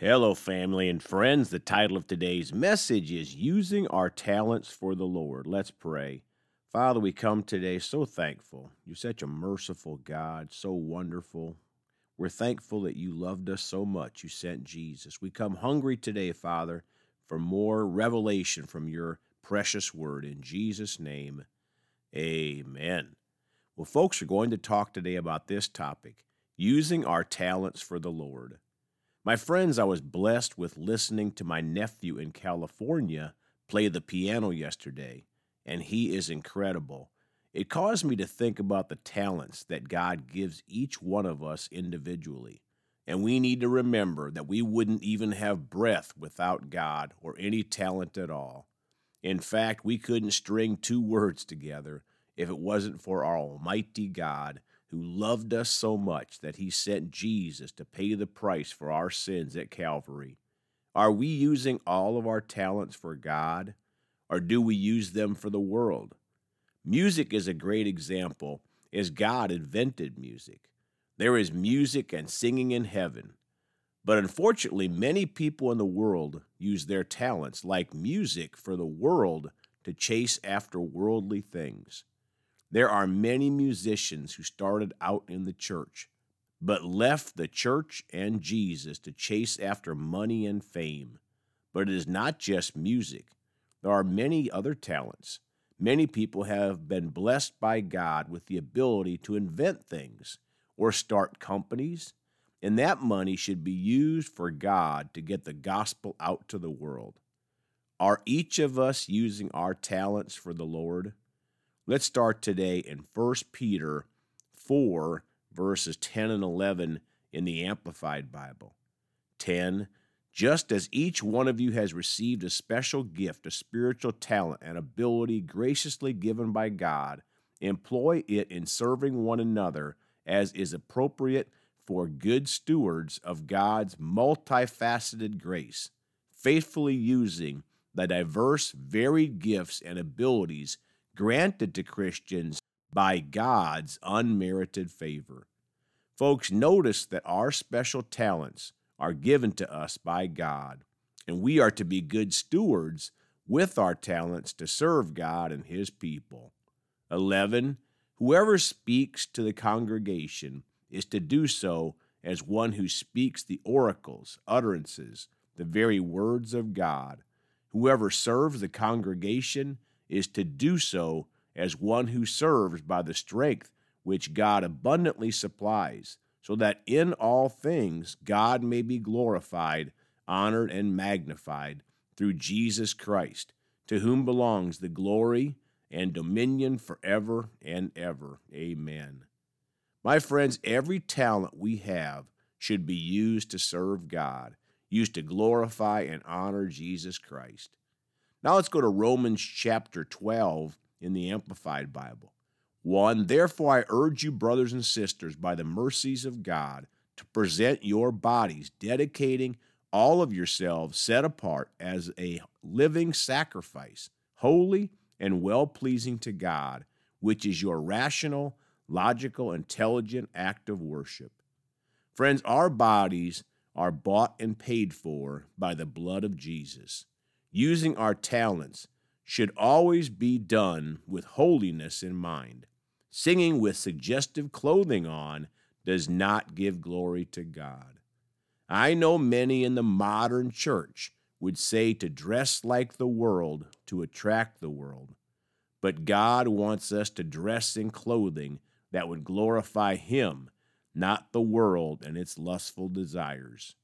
Hello, family and friends. The title of today's message is Using Our Talents for the Lord. Let's pray. Father, we come today so thankful. You're such a merciful God, so wonderful. We're thankful that you loved us so much. You sent Jesus. We come hungry today, Father, for more revelation from your precious word. In Jesus' name, amen. Well, folks, we're going to talk today about this topic using our talents for the Lord. My friends, I was blessed with listening to my nephew in California play the piano yesterday, and he is incredible. It caused me to think about the talents that God gives each one of us individually. And we need to remember that we wouldn't even have breath without God or any talent at all. In fact, we couldn't string two words together if it wasn't for our Almighty God who loved us so much that he sent Jesus to pay the price for our sins at Calvary. Are we using all of our talents for God, or do we use them for the world? Music is a great example, as God invented music. There is music and singing in heaven. But unfortunately, many people in the world use their talents, like music, for the world to chase after worldly things. There are many musicians who started out in the church, but left the church and Jesus to chase after money and fame. But it is not just music, there are many other talents. Many people have been blessed by God with the ability to invent things or start companies, and that money should be used for God to get the gospel out to the world. Are each of us using our talents for the Lord? Let's start today in 1 Peter 4, verses 10 and 11 in the Amplified Bible. 10. Just as each one of you has received a special gift, a spiritual talent, and ability graciously given by God, employ it in serving one another as is appropriate for good stewards of God's multifaceted grace, faithfully using the diverse, varied gifts and abilities granted to Christians by God's unmerited favor. Folks, notice that our special talents are given to us by God, and we are to be good stewards with our talents to serve God and His people. 11. Whoever speaks to the congregation is to do so as one who speaks the oracles, utterances, the very words of God. Whoever serves the congregation is to do so as one who serves by the strength which God abundantly supplies, so that in all things God may be glorified, honored, and magnified through Jesus Christ, to whom belongs the glory and dominion forever and ever. Amen. My friends, every talent we have should be used to serve God, used to glorify and honor Jesus Christ. Now let's go to Romans chapter 12 in the Amplified Bible. 1. Therefore, I urge you, brothers and sisters, by the mercies of God, to present your bodies, dedicating all of yourselves set apart as a living sacrifice, holy and well pleasing to God, which is your rational, logical, intelligent act of worship. Friends, our bodies are bought and paid for by the blood of Jesus using our talents should always be done with holiness in mind. Singing with suggestive clothing on does not give glory to God. I know many in the modern church would say to dress like the world to attract the world, but God wants us to dress in clothing that would glorify Him, not the world and its lustful desires.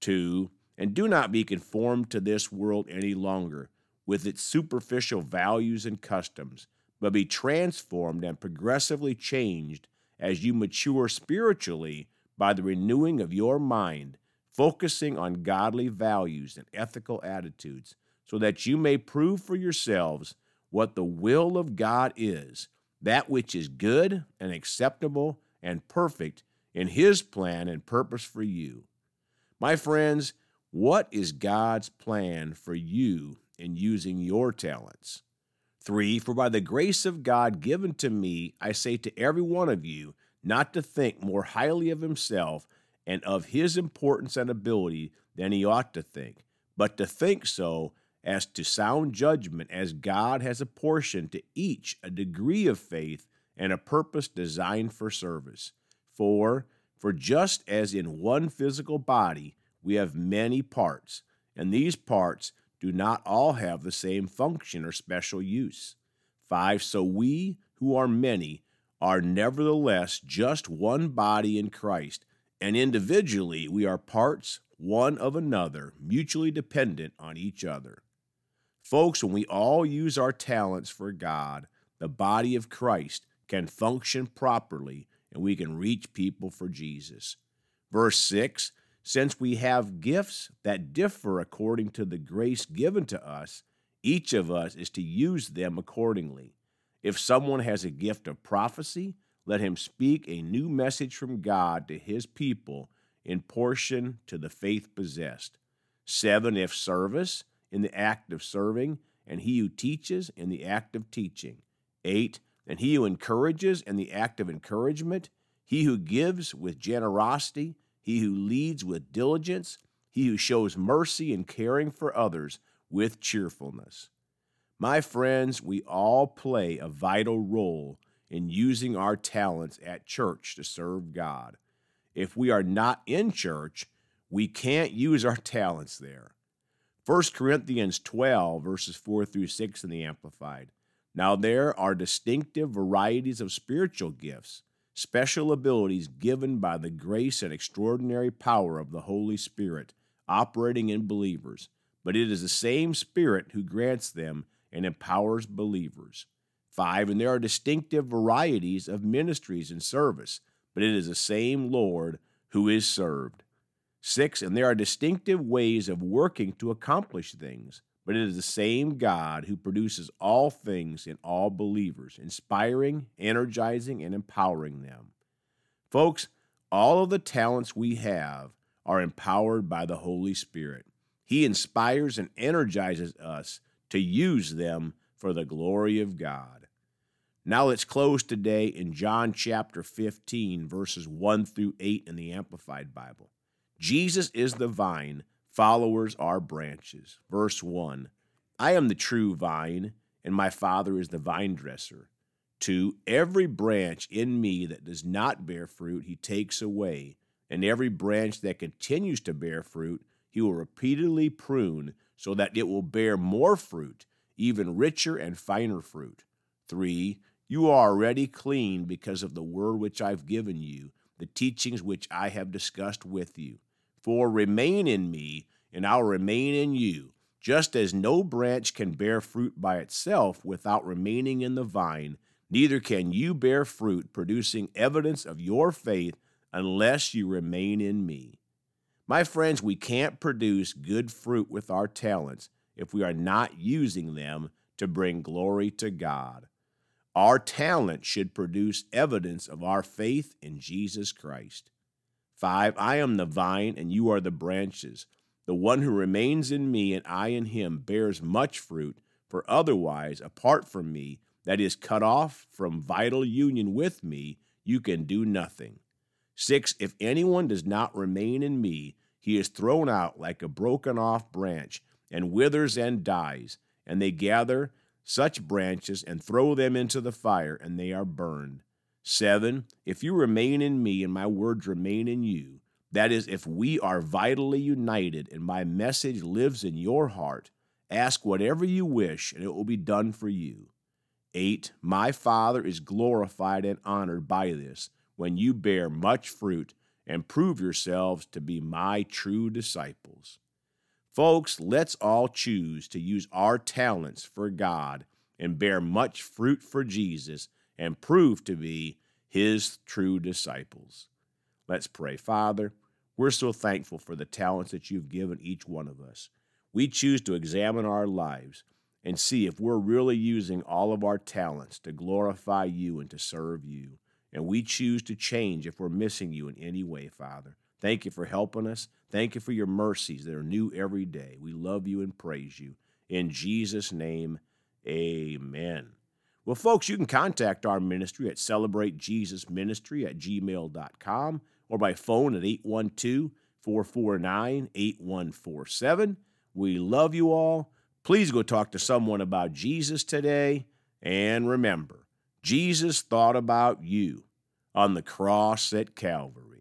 2 and do not be conformed to this world any longer with its superficial values and customs, but be transformed and progressively changed as you mature spiritually by the renewing of your mind, focusing on godly values and ethical attitudes, so that you may prove for yourselves what the will of God is, that which is good and acceptable and perfect in His plan and purpose for you. My friends, what is God's plan for you in using your talents? Three, for by the grace of God given to me, I say to every one of you not to think more highly of himself and of his importance and ability than he ought to think, but to think so as to sound judgment, as God has apportioned to each a degree of faith and a purpose designed for service. Four, for just as in one physical body we have many parts, and these parts do not all have the same function or special use. 5. So we, who are many, are nevertheless just one body in Christ, and individually we are parts one of another, mutually dependent on each other. Folks, when we all use our talents for God, the body of Christ can function properly and we can reach people for Jesus. Verse 6 Since we have gifts that differ according to the grace given to us, each of us is to use them accordingly. If someone has a gift of prophecy, let him speak a new message from God to his people in portion to the faith possessed. Seven, if service, in the act of serving, and he who teaches in the act of teaching. Eight, and he who encourages in the act of encouragement, he who gives with generosity, he who leads with diligence, he who shows mercy in caring for others with cheerfulness. My friends, we all play a vital role in using our talents at church to serve God. If we are not in church, we can't use our talents there. 1 Corinthians 12, verses 4 through 6 in the Amplified. Now there are distinctive varieties of spiritual gifts, special abilities given by the grace and extraordinary power of the Holy Spirit operating in believers, but it is the same Spirit who grants them and empowers believers. 5. And there are distinctive varieties of ministries and service, but it is the same Lord who is served. Six, and there are distinctive ways of working to accomplish things, but it is the same God who produces all things in all believers, inspiring, energizing, and empowering them. Folks, all of the talents we have are empowered by the Holy Spirit. He inspires and energizes us to use them for the glory of God. Now let's close today in John chapter 15, verses 1 through 8 in the Amplified Bible. Jesus is the vine, followers are branches. Verse 1 I am the true vine, and my Father is the vine dresser. 2 Every branch in me that does not bear fruit, he takes away, and every branch that continues to bear fruit, he will repeatedly prune so that it will bear more fruit, even richer and finer fruit. 3 You are already clean because of the word which I've given you, the teachings which I have discussed with you. For remain in me, and I'll remain in you, just as no branch can bear fruit by itself without remaining in the vine, neither can you bear fruit producing evidence of your faith unless you remain in me. My friends, we can't produce good fruit with our talents if we are not using them to bring glory to God. Our talent should produce evidence of our faith in Jesus Christ. 5. I am the vine, and you are the branches. The one who remains in me, and I in him, bears much fruit, for otherwise, apart from me, that is, cut off from vital union with me, you can do nothing. 6. If anyone does not remain in me, he is thrown out like a broken off branch, and withers and dies, and they gather such branches and throw them into the fire, and they are burned. Seven, if you remain in me and my words remain in you, that is, if we are vitally united and my message lives in your heart, ask whatever you wish and it will be done for you. Eight, my Father is glorified and honored by this when you bear much fruit and prove yourselves to be my true disciples. Folks, let's all choose to use our talents for God and bear much fruit for Jesus and prove to be his true disciples. Let's pray. Father, we're so thankful for the talents that you've given each one of us. We choose to examine our lives and see if we're really using all of our talents to glorify you and to serve you. And we choose to change if we're missing you in any way, Father. Thank you for helping us. Thank you for your mercies that are new every day. We love you and praise you. In Jesus' name, amen. Well, folks, you can contact our ministry at celebratejesusministry at gmail.com. or by phone at 812 449 8147. We love you all. Please go talk to someone about Jesus today. And remember, Jesus thought about you on the cross at Calvary.